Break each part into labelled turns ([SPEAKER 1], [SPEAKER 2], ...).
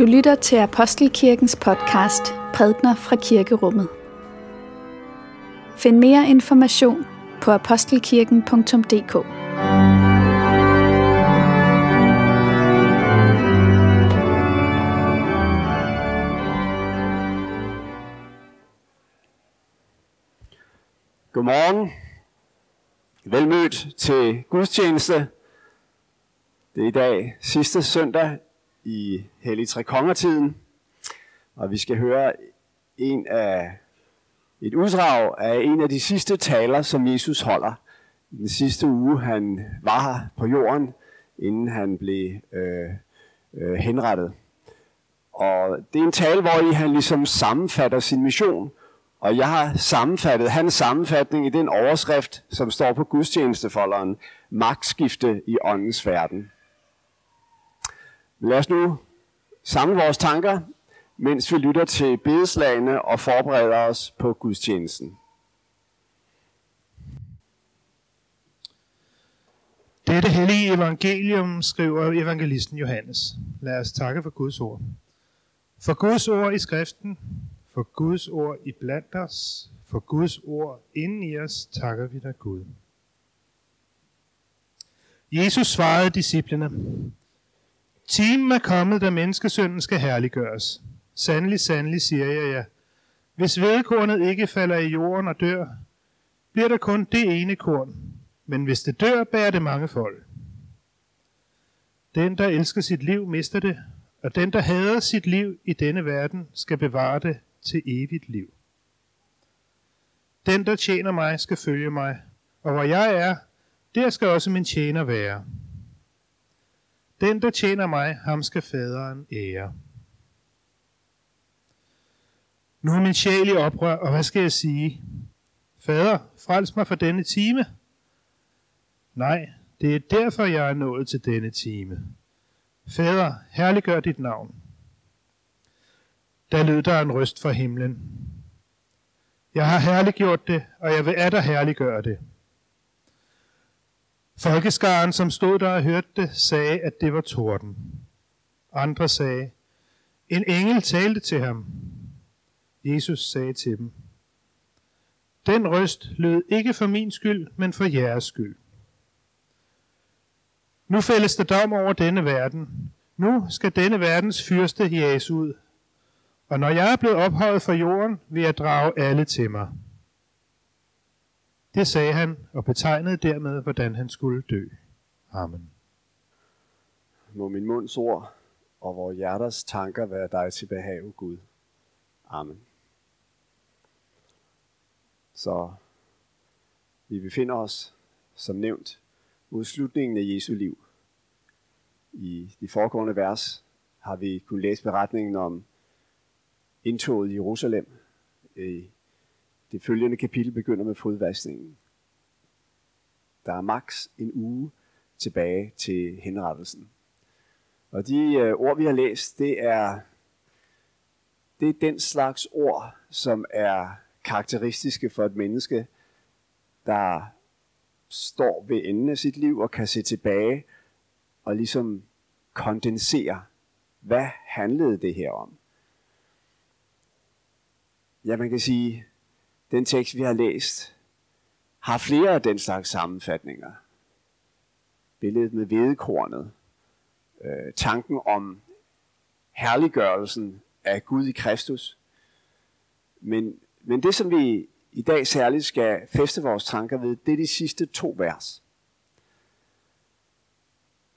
[SPEAKER 1] Du lytter til Apostelkirkens podcast Prædner fra Kirkerummet. Find mere information på apostelkirken.dk.
[SPEAKER 2] Godmorgen. Velmødt til gudstjeneste. Det er i dag sidste søndag i Hellig Tre Kongertiden, og vi skal høre en af et uddrag af en af de sidste taler, som Jesus holder. I den sidste uge, han var her på jorden, inden han blev øh, øh, henrettet. Og det er en tale, hvor I han ligesom sammenfatter sin mission, og jeg har sammenfattet hans sammenfatning i den overskrift, som står på gudstjenestefolderen, magtskifte i åndens verden. Lad os nu samle vores tanker, mens vi lytter til bedeslagene og forbereder os på gudstjenesten.
[SPEAKER 3] Dette hellige evangelium skriver evangelisten Johannes. Lad os takke for Guds ord. For Guds ord i skriften, for Guds ord i blandt os, for Guds ord inden i os, takker vi dig Gud. Jesus svarede disciplene, Timen er kommet, da menneskesønnen skal herliggøres. Sandelig, sandelig, siger jeg jer. Hvis vedkornet ikke falder i jorden og dør, bliver der kun det ene korn. Men hvis det dør, bærer det mange folk. Den, der elsker sit liv, mister det, og den, der hader sit liv i denne verden, skal bevare det til evigt liv. Den, der tjener mig, skal følge mig, og hvor jeg er, der skal også min tjener være. Den, der tjener mig, ham skal faderen ære. Nu er min sjæl i oprør, og hvad skal jeg sige? Fader, frels mig for denne time. Nej, det er derfor, jeg er nået til denne time. Fader, herliggør dit navn. Der lød der en røst fra himlen. Jeg har herliggjort det, og jeg vil atter herliggøre det. Folkeskaren, som stod der og hørte det, sagde, at det var torden. Andre sagde, en engel talte til ham. Jesus sagde til dem, den røst lød ikke for min skyld, men for jeres skyld. Nu fældes der dom over denne verden. Nu skal denne verdens fyrste jages ud. Og når jeg er blevet ophøjet fra jorden, vil jeg drage alle til mig. Det sagde han og betegnede dermed, hvordan han skulle dø. Amen.
[SPEAKER 2] Må min munds ord og vores hjerters tanker være dig til behag, Gud. Amen. Så vi befinder os, som nævnt, mod slutningen af Jesu liv. I de foregående vers har vi kunnet læse beretningen om indtoget i Jerusalem i det følgende kapitel begynder med fodvaskningen. Der er maks en uge tilbage til henrettelsen. Og de øh, ord, vi har læst, det er, det er den slags ord, som er karakteristiske for et menneske, der står ved enden af sit liv og kan se tilbage og ligesom kondensere, hvad handlede det her om? Ja, man kan sige, den tekst, vi har læst, har flere af den slags sammenfatninger. Billedet med vedekornet, øh, tanken om herliggørelsen af Gud i Kristus. Men, men det, som vi i dag særligt skal feste vores tanker ved, det er de sidste to vers,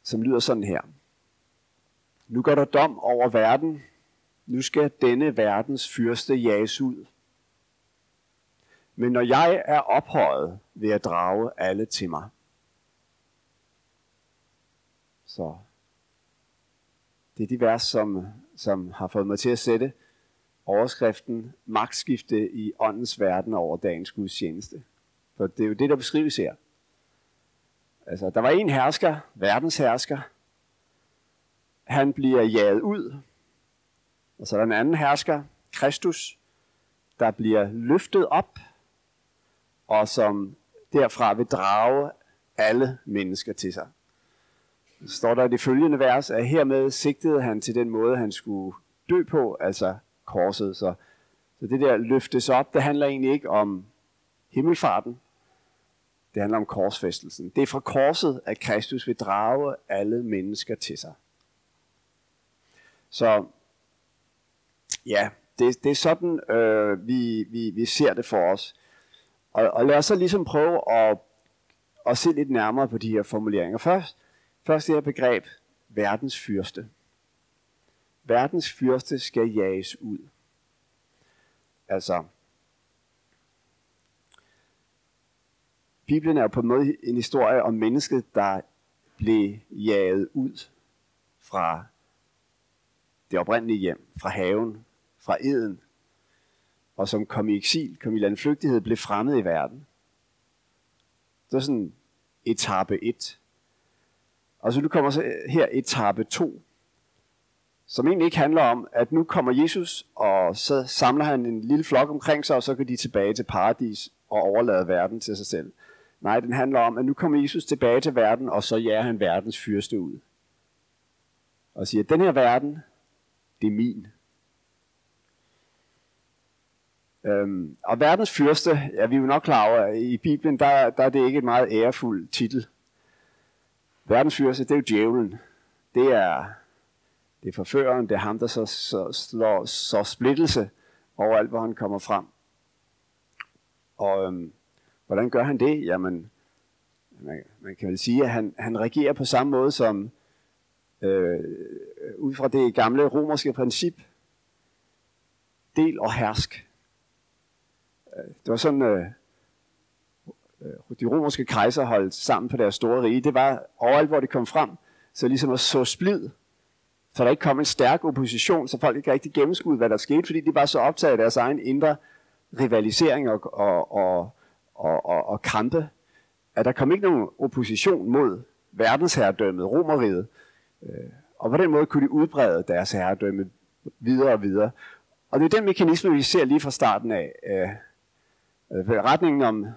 [SPEAKER 2] som lyder sådan her. Nu går der dom over verden. Nu skal denne verdens fyrste jages ud. Men når jeg er ophøjet, vil jeg drage alle til mig. Så det er de vers, som, som har fået mig til at sætte overskriften magtskifte i åndens verden over dagens gudstjeneste. For det er jo det, der beskrives her. Altså, der var en hersker, verdens hersker. Han bliver jaget ud. Og så er der en anden hersker, Kristus, der bliver løftet op og som derfra vil drage alle mennesker til sig. Så står der i det følgende vers, at hermed sigtede han til den måde, han skulle dø på, altså korset. Så, så det der løftes op, det handler egentlig ikke om himmelfarten. Det handler om korsfæstelsen. Det er fra korset, at Kristus vil drage alle mennesker til sig. Så ja, det, det er sådan, øh, vi, vi, vi ser det for os. Og, og lad os så ligesom prøve at, at se lidt nærmere på de her formuleringer. Først, først det her begreb, verdens fyrste. Verdens fyrste skal jages ud. Altså, Bibelen er jo på en måde en historie om mennesket, der blev jaget ud fra det oprindelige hjem, fra haven, fra eden, og som kom i eksil, kom i landflygtighed, blev fremmed i verden. Det er sådan etape 1. Og så nu kommer så her etape 2, som egentlig ikke handler om, at nu kommer Jesus, og så samler han en lille flok omkring sig, og så går de tilbage til paradis og overlader verden til sig selv. Nej, den handler om, at nu kommer Jesus tilbage til verden, og så jager han verdens fyrste ud. Og siger, at den her verden, det er min. Øhm, og verdens fyrste, ja, vi er jo nok klar over, at i Bibelen, der, der er det ikke et meget ærefuld titel. Verdens fyrste, det er jo djævlen. Det er, det er forføreren, det er ham, der så, så slår så splittelse over alt, hvor han kommer frem. Og øhm, hvordan gør han det? Jamen, man, man kan vel sige, at han, han regerer på samme måde som øh, ud fra det gamle romerske princip, del og hersk. Det var sådan, øh, øh, de romerske kejser holdt sammen på deres store rige. Det var overalt, hvor de kom frem, så ligesom at så splid, så der ikke kom en stærk opposition, så folk ikke rigtig gennemskudde, hvad der skete, fordi de var så optaget af deres egen indre rivalisering og, og, og, og, og, og kampe, at der kom ikke nogen opposition mod verdensherredømmet, romeriet, øh, og på den måde kunne de udbrede deres herredømme videre og videre. Og det er den mekanisme, vi ser lige fra starten af. Øh, Øh, retningen om,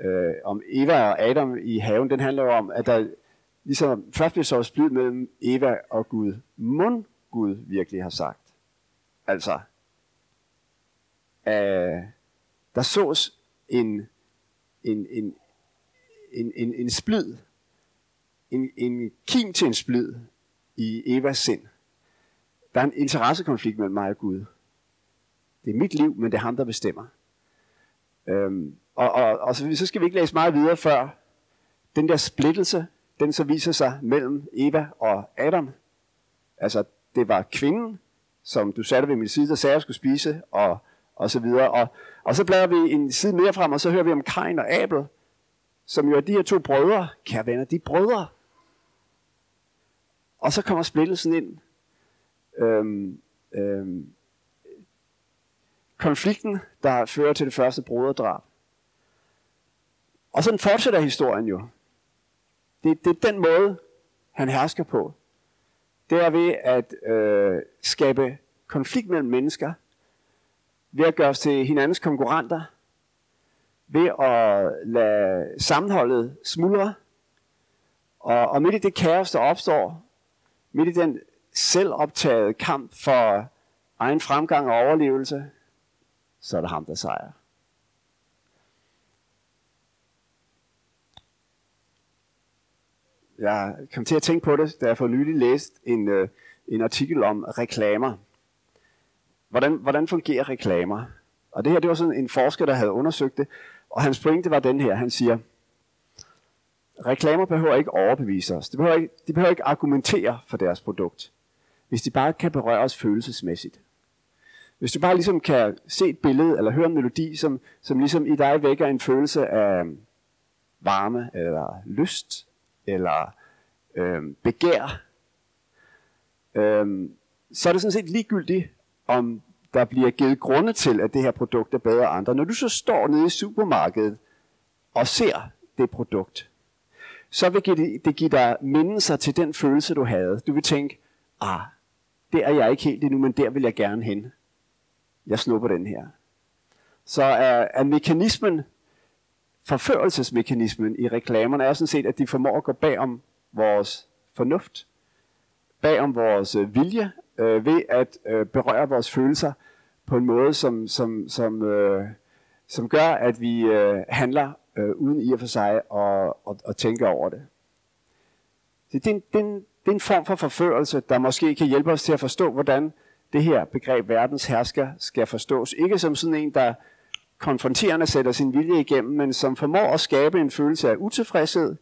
[SPEAKER 2] øh, om Eva og Adam i haven, den handler jo om, at der ligesom først bliver så splid mellem Eva og Gud. Mund Gud virkelig har sagt. Altså, øh, der sås en, en, en, en, en, en splid, en, en kim til en splid i Evas sind. Der er en interessekonflikt mellem mig og Gud. Det er mit liv, men det er ham, der bestemmer. Øhm, og, og, og så, så skal vi ikke læse meget videre før den der splittelse, den så viser sig mellem Eva og Adam. Altså, det var kvinden, som du satte ved min side, der sagde, at jeg skulle spise, og, og så videre. Og, og så bladrer vi en side mere frem, og så hører vi om Kain og Abel, som jo er de her to brødre, kære venner, de er brødre. Og så kommer splittelsen ind. Øhm, øhm, konflikten, der fører til det første broderdrab. Og sådan fortsætter historien jo. Det, det er den måde, han hersker på. Det er ved at øh, skabe konflikt mellem mennesker, ved at gøre os til hinandens konkurrenter, ved at lade sammenholdet smuldre, og, og midt i det kaos, der opstår, midt i den selvoptaget kamp for egen fremgang og overlevelse, så er det ham, der sejrer. Jeg kom til at tænke på det, da jeg for nylig læste en, øh, en artikel om reklamer. Hvordan, hvordan fungerer reklamer? Og det her, det var sådan en forsker, der havde undersøgt det, og hans pointe var den her. Han siger, reklamer behøver ikke overbevise os. De behøver ikke, de behøver ikke argumentere for deres produkt, hvis de bare kan berøre os følelsesmæssigt. Hvis du bare ligesom kan se et billede eller høre en melodi, som, som ligesom i dig vækker en følelse af øhm, varme eller lyst eller øh, begær, øh, så er det sådan set ligegyldigt, om der bliver givet grunde til, at det her produkt er bedre end andre. Når du så står nede i supermarkedet og ser det produkt, så vil det, det give dig mindelser til den følelse, du havde. Du vil tænke, ah, det er jeg ikke helt endnu, men der vil jeg gerne hen. Jeg snupper den her. Så er, er mekanismen, forførelsesmekanismen i reklamerne, er sådan set, at de formår at gå bag om vores fornuft, bag om vores øh, vilje, øh, ved at øh, berøre vores følelser på en måde, som, som, som, øh, som gør, at vi øh, handler øh, uden i og for sig at, at, at tænke over det. Så det, er en, det, er en, det er en form for forførelse, der måske kan hjælpe os til at forstå, hvordan det her begreb verdens hersker skal forstås. Ikke som sådan en, der konfronterende sætter sin vilje igennem, men som formår at skabe en følelse af utilfredshed,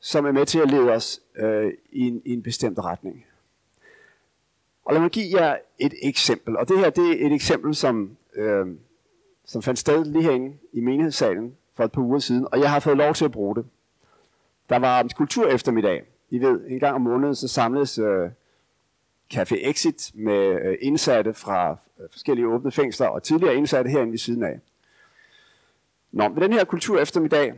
[SPEAKER 2] som er med til at lede os øh, i, en, i en bestemt retning. Og lad mig give jer et eksempel. Og det her det er et eksempel, som, øh, som fandt sted lige herinde i menighedssalen for et par uger siden, og jeg har fået lov til at bruge det. Der var en kultur eftermiddag. I ved, en gang om måneden så samledes øh, Café Exit med øh, indsatte fra øh, forskellige åbne fængsler og tidligere indsatte herinde ved siden af. Nå, ved den her kultur eftermiddag,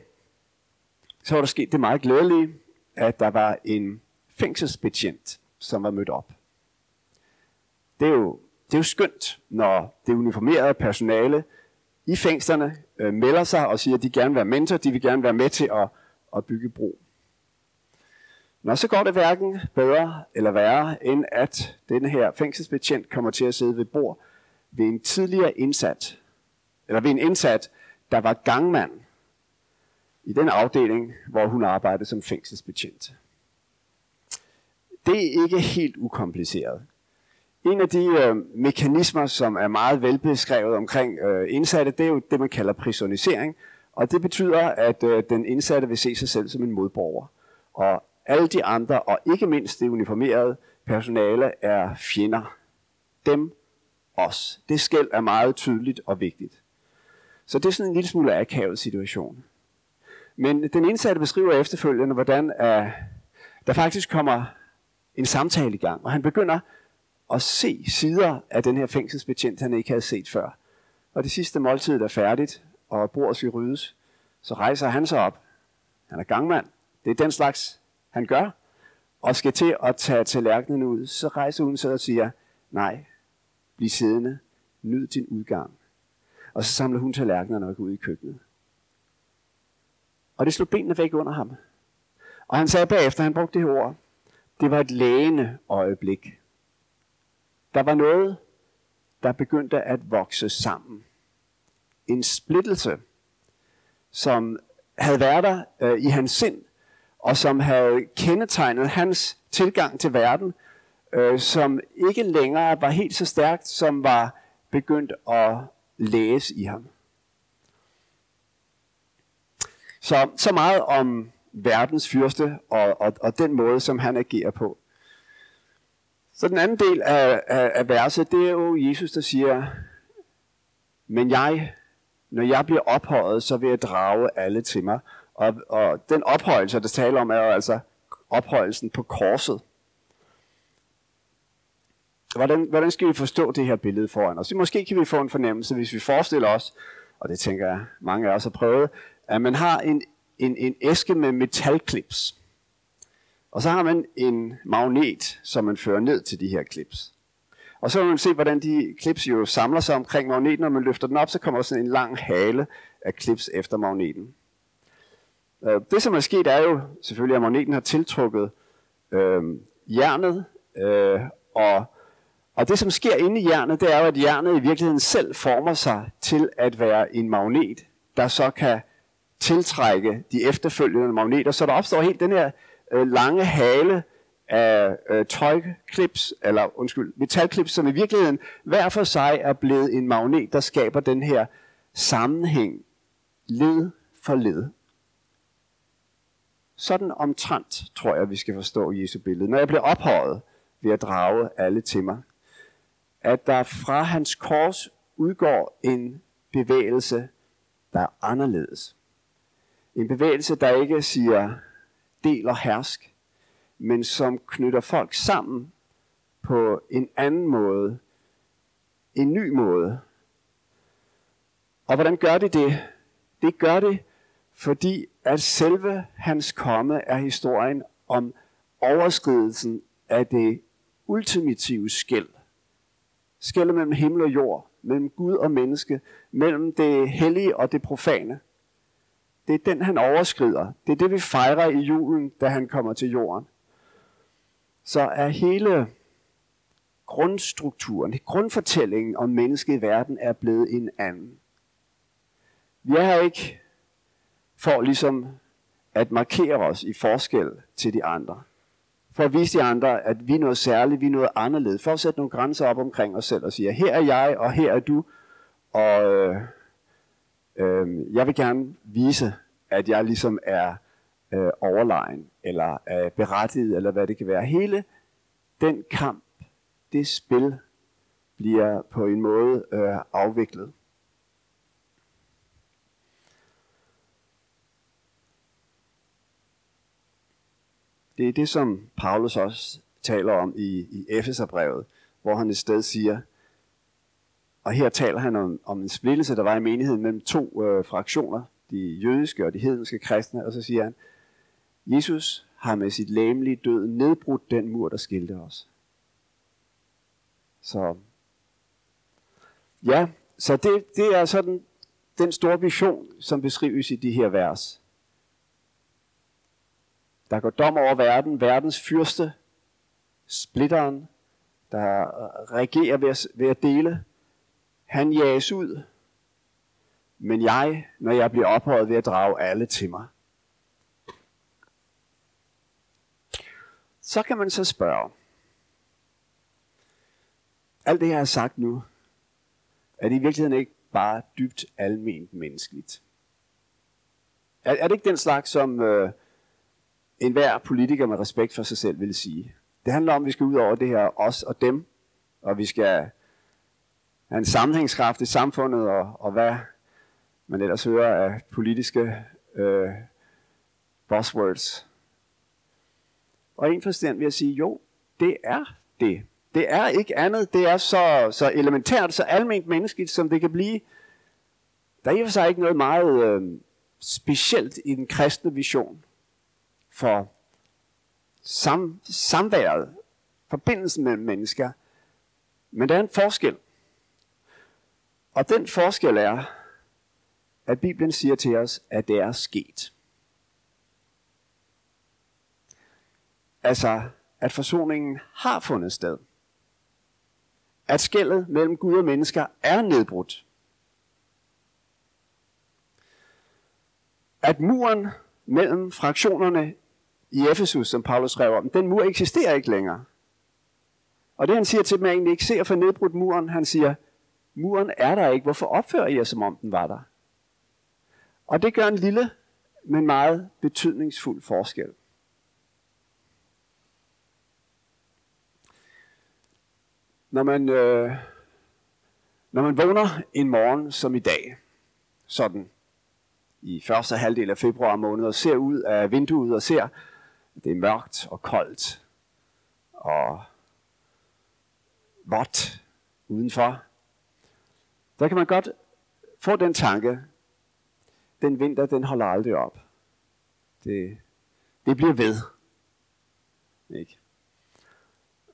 [SPEAKER 2] så var der sket det meget glædelige, at der var en fængselsbetjent, som var mødt op. Det er jo, det er jo skønt, når det uniformerede personale i fængslerne øh, melder sig og siger, at de gerne vil være mentor, de vil gerne være med til at, at bygge bro. Nå, så går det hverken bedre eller værre, end at denne her fængselsbetjent kommer til at sidde ved bord ved en tidligere indsat, eller ved en indsat, der var gangmand i den afdeling, hvor hun arbejdede som fængselsbetjent. Det er ikke helt ukompliceret. En af de øh, mekanismer, som er meget velbeskrevet omkring øh, indsatte, det er jo det, man kalder prisonisering. Og det betyder, at øh, den indsatte vil se sig selv som en modborger. Og alle de andre, og ikke mindst det uniformerede personale, er fjender. Dem, os. Det skæld er meget tydeligt og vigtigt. Så det er sådan en lille smule akavet situation. Men den indsatte beskriver efterfølgende, hvordan uh, der faktisk kommer en samtale i gang, og han begynder at se sider af den her fængselsbetjent, han ikke havde set før. Og det sidste måltid er færdigt, og bordet skal ryddes. Så rejser han sig op. Han er gangmand. Det er den slags, han gør. Og skal til at tage tallerkenen ud. Så rejser hun sig og siger, nej, bliv siddende. Nyd din udgang. Og så samler hun tallerkenerne og går ud i køkkenet. Og det slog benene væk under ham. Og han sagde bagefter, han brugte det her ord, det var et lægende øjeblik. Der var noget, der begyndte at vokse sammen. En splittelse, som havde været der øh, i hans sind, og som havde kendetegnet hans tilgang til verden, øh, som ikke længere var helt så stærkt, som var begyndt at læse i ham. Så, så meget om verdens fyrste og, og, og den måde, som han agerer på. Så den anden del af, af, af verset, det er jo Jesus, der siger, men jeg, når jeg bliver ophøjet, så vil jeg drage alle til mig. Og, og den ophøjelse, der taler om, er jo altså ophøjelsen på korset. Hvordan, hvordan skal vi forstå det her billede foran os? Måske kan vi få en fornemmelse, hvis vi forestiller os, og det tænker jeg, mange af os har prøvet, at man har en, en, en æske med metalklips. Og så har man en magnet, som man fører ned til de her klips. Og så kan man se, hvordan de klips jo samler sig omkring magneten. og Når man løfter den op, så kommer der sådan en lang hale af klips efter magneten. Øh, det, som er sket, er jo selvfølgelig, at magneten har tiltrukket øh, jernet, øh, og, og det, som sker inde i jernet, det er jo, at jernet i virkeligheden selv former sig til at være en magnet, der så kan tiltrække de efterfølgende magneter. Så der opstår helt den her øh, lange hale af øh, tøjklips, eller undskyld, metalklips, som i virkeligheden hver for sig er blevet en magnet, der skaber den her sammenhæng led for led. Sådan omtrent tror jeg, vi skal forstå Jesu billede. Når jeg bliver ophøjet ved at drage alle til mig, at der fra hans kors udgår en bevægelse, der er anderledes. En bevægelse, der ikke siger del og hersk, men som knytter folk sammen på en anden måde, en ny måde. Og hvordan gør det det? Det gør det, fordi at selve hans komme er historien om overskridelsen af det ultimative skæld. Skældet mellem himmel og jord, mellem Gud og menneske, mellem det hellige og det profane. Det er den, han overskrider. Det er det, vi fejrer i julen, da han kommer til jorden. så er hele grundstrukturen, grundfortællingen om mennesket i verden er blevet en anden. Vi er ikke for ligesom at markere os i forskel til de andre. For at vise de andre, at vi er noget særligt, vi er noget anderledes. For at sætte nogle grænser op omkring os selv og sige, her er jeg, og her er du. Og øh, øh, jeg vil gerne vise, at jeg ligesom er øh, overlegen, eller er berettiget, eller hvad det kan være. Hele den kamp, det spil, bliver på en måde øh, afviklet. Det er det, som Paulus også taler om i, i Efeserbrevet, hvor han et sted siger, og her taler han om, om en splittelse, der var i menigheden mellem to øh, fraktioner, de jødiske og de hedenske kristne, og så siger han, Jesus har med sit læmelige død nedbrudt den mur, der skilte os. Så ja, så det, det er sådan den store vision, som beskrives i de her vers. Der går dom over verden, verdens fyrste, splitteren, der regerer ved at, ved at dele. Han jages ud, men jeg, når jeg bliver ophøjet ved at drage alle til mig. Så kan man så spørge, alt det, jeg har sagt nu, er det i virkeligheden ikke bare dybt alment menneskeligt? Er, er det ikke den slags, som øh, enhver politiker med respekt for sig selv vil sige? Det handler om, at vi skal ud over det her os og dem, og vi skal have en sammenhængskraft i samfundet, og, og hvad man ellers hører af politiske øh, buzzwords. Og en forstand vil jeg sige, jo, det er det. Det er ikke andet. Det er så, så elementært, så almindeligt menneskeligt, som det kan blive. Der er i og for sig ikke noget meget øh, specielt i den kristne vision for sam, samværet, forbindelsen mellem mennesker. Men der er en forskel. Og den forskel er, at Bibelen siger til os, at det er sket. Altså, at forsoningen har fundet sted. At skældet mellem Gud og mennesker er nedbrudt. At muren mellem fraktionerne i Efesus, som Paulus skrev om, den mur eksisterer ikke længere. Og det han siger til dem er egentlig ikke, se at få nedbrudt muren. Han siger, muren er der ikke. Hvorfor opfører I jer, som om den var der? Og det gør en lille, men meget betydningsfuld forskel. Når man, øh, når man vågner en morgen som i dag, sådan i første halvdel af februar måned, og ser ud af vinduet og ser, det er mørkt og koldt og vådt udenfor, der kan man godt få den tanke, den vinter, den holder aldrig op. Det, det bliver ved. Ikke?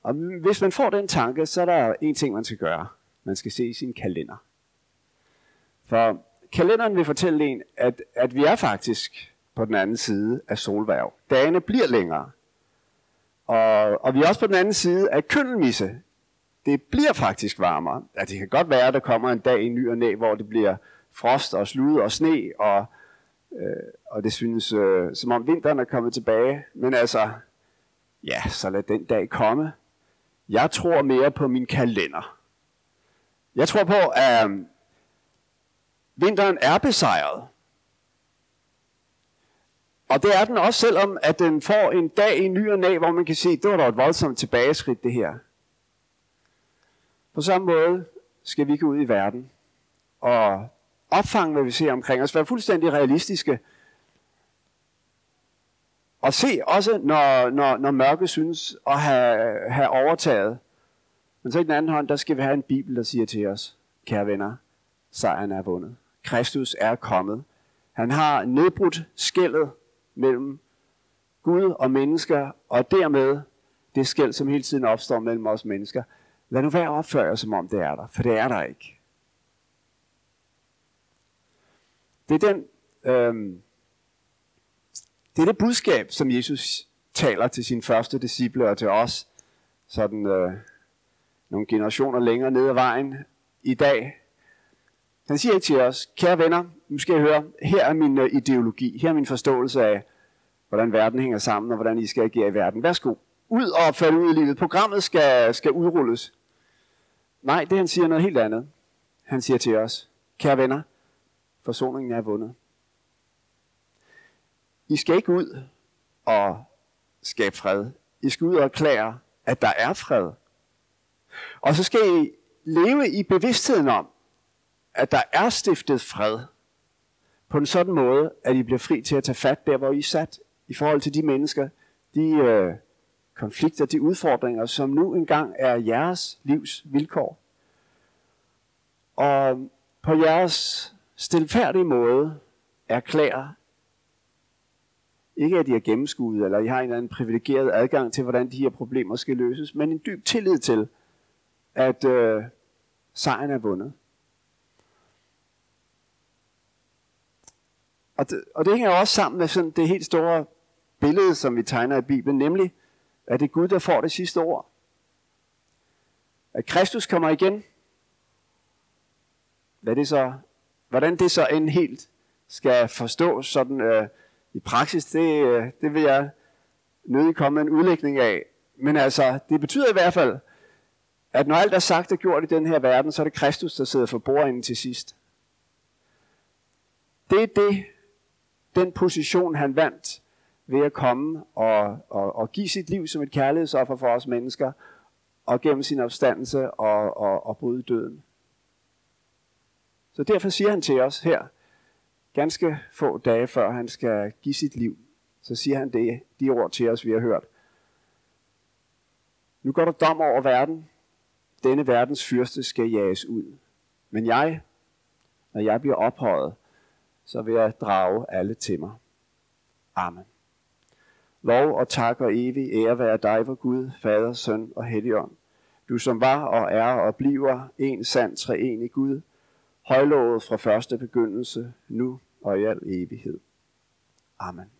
[SPEAKER 2] Og hvis man får den tanke, så er der en ting, man skal gøre. Man skal se sin kalender. For kalenderen vil fortælle en, at, at vi er faktisk på den anden side af solværv. Dagene bliver længere. Og, og vi er også på den anden side af køndelmisse. Det bliver faktisk varmere. Ja, det kan godt være, at der kommer en dag i ny og næ, hvor det bliver frost og slud og sne, og, øh, og det synes øh, som om vinteren er kommet tilbage. Men altså, ja, så lad den dag komme. Jeg tror mere på min kalender. Jeg tror på, at øh, vinteren er besejret. Og det er den også, selvom at den får en dag i ny og næ, hvor man kan se, det var da et voldsomt tilbageskridt det her. På samme måde skal vi gå ud i verden og opfange, hvad vi ser omkring os, være fuldstændig realistiske. Og se også, når, når, når mørket synes at have, have overtaget. Men så i den anden hånd, der skal vi have en bibel, der siger til os, kære venner, sejren er vundet. Kristus er kommet. Han har nedbrudt skældet mellem Gud og mennesker, og dermed det skæld, som hele tiden opstår mellem os mennesker. Lad nu være opføre jer, som om det er der, for det er der ikke. Det er den, øh, det er det budskab, som Jesus taler til sine første disciple og til os, sådan øh, nogle generationer længere ned ad vejen i dag. Han siger ikke til os, kære venner, nu skal jeg høre, her er min øh, ideologi, her er min forståelse af, hvordan verden hænger sammen, og hvordan I skal agere i verden. Værsgo, ud og falde ud i livet. Programmet skal, skal udrulles. Nej, det han siger noget helt andet. Han siger til os, kære venner, forsoningen er vundet. I skal ikke ud og skabe fred. I skal ud og erklære, at der er fred. Og så skal I leve i bevidstheden om, at der er stiftet fred på en sådan måde, at I bliver fri til at tage fat der, hvor I er sat i forhold til de mennesker, de øh, konflikter, de udfordringer, som nu engang er jeres livs vilkår. Og på jeres stilfærdige måde erklærer, ikke at I har gennemskuet, eller I har en eller anden privilegeret adgang til, hvordan de her problemer skal løses, men en dyb tillid til, at øh, sejren er vundet. Og det, og det hænger også sammen med sådan det helt store billede, som vi tegner i Bibelen, nemlig, at det er Gud, der får det sidste ord. At Kristus kommer igen. Hvad det så, hvordan det så end helt skal forstås sådan øh, i praksis, det, øh, det vil jeg nødig komme med en udlægning af. Men altså, det betyder i hvert fald, at når alt er sagt og gjort i den her verden, så er det Kristus, der sidder for bordenden til sidst. Det er det, den position, han vandt ved at komme og, og, og give sit liv som et kærlighedsoffer for os mennesker, og gennem sin opstandelse og, og, og bryde døden. Så derfor siger han til os her, ganske få dage før han skal give sit liv, så siger han det, de ord til os, vi har hørt. Nu går der dom over verden. Denne verdens fyrste skal jages ud. Men jeg, når jeg bliver ophøjet, så vil jeg drage alle til mig. Amen. Lov og tak og evig ære være dig, vor Gud, Fader, Søn og Helligånd. Du som var og er og bliver en sand treenig Gud, højlovet fra første begyndelse, nu og i al evighed. Amen.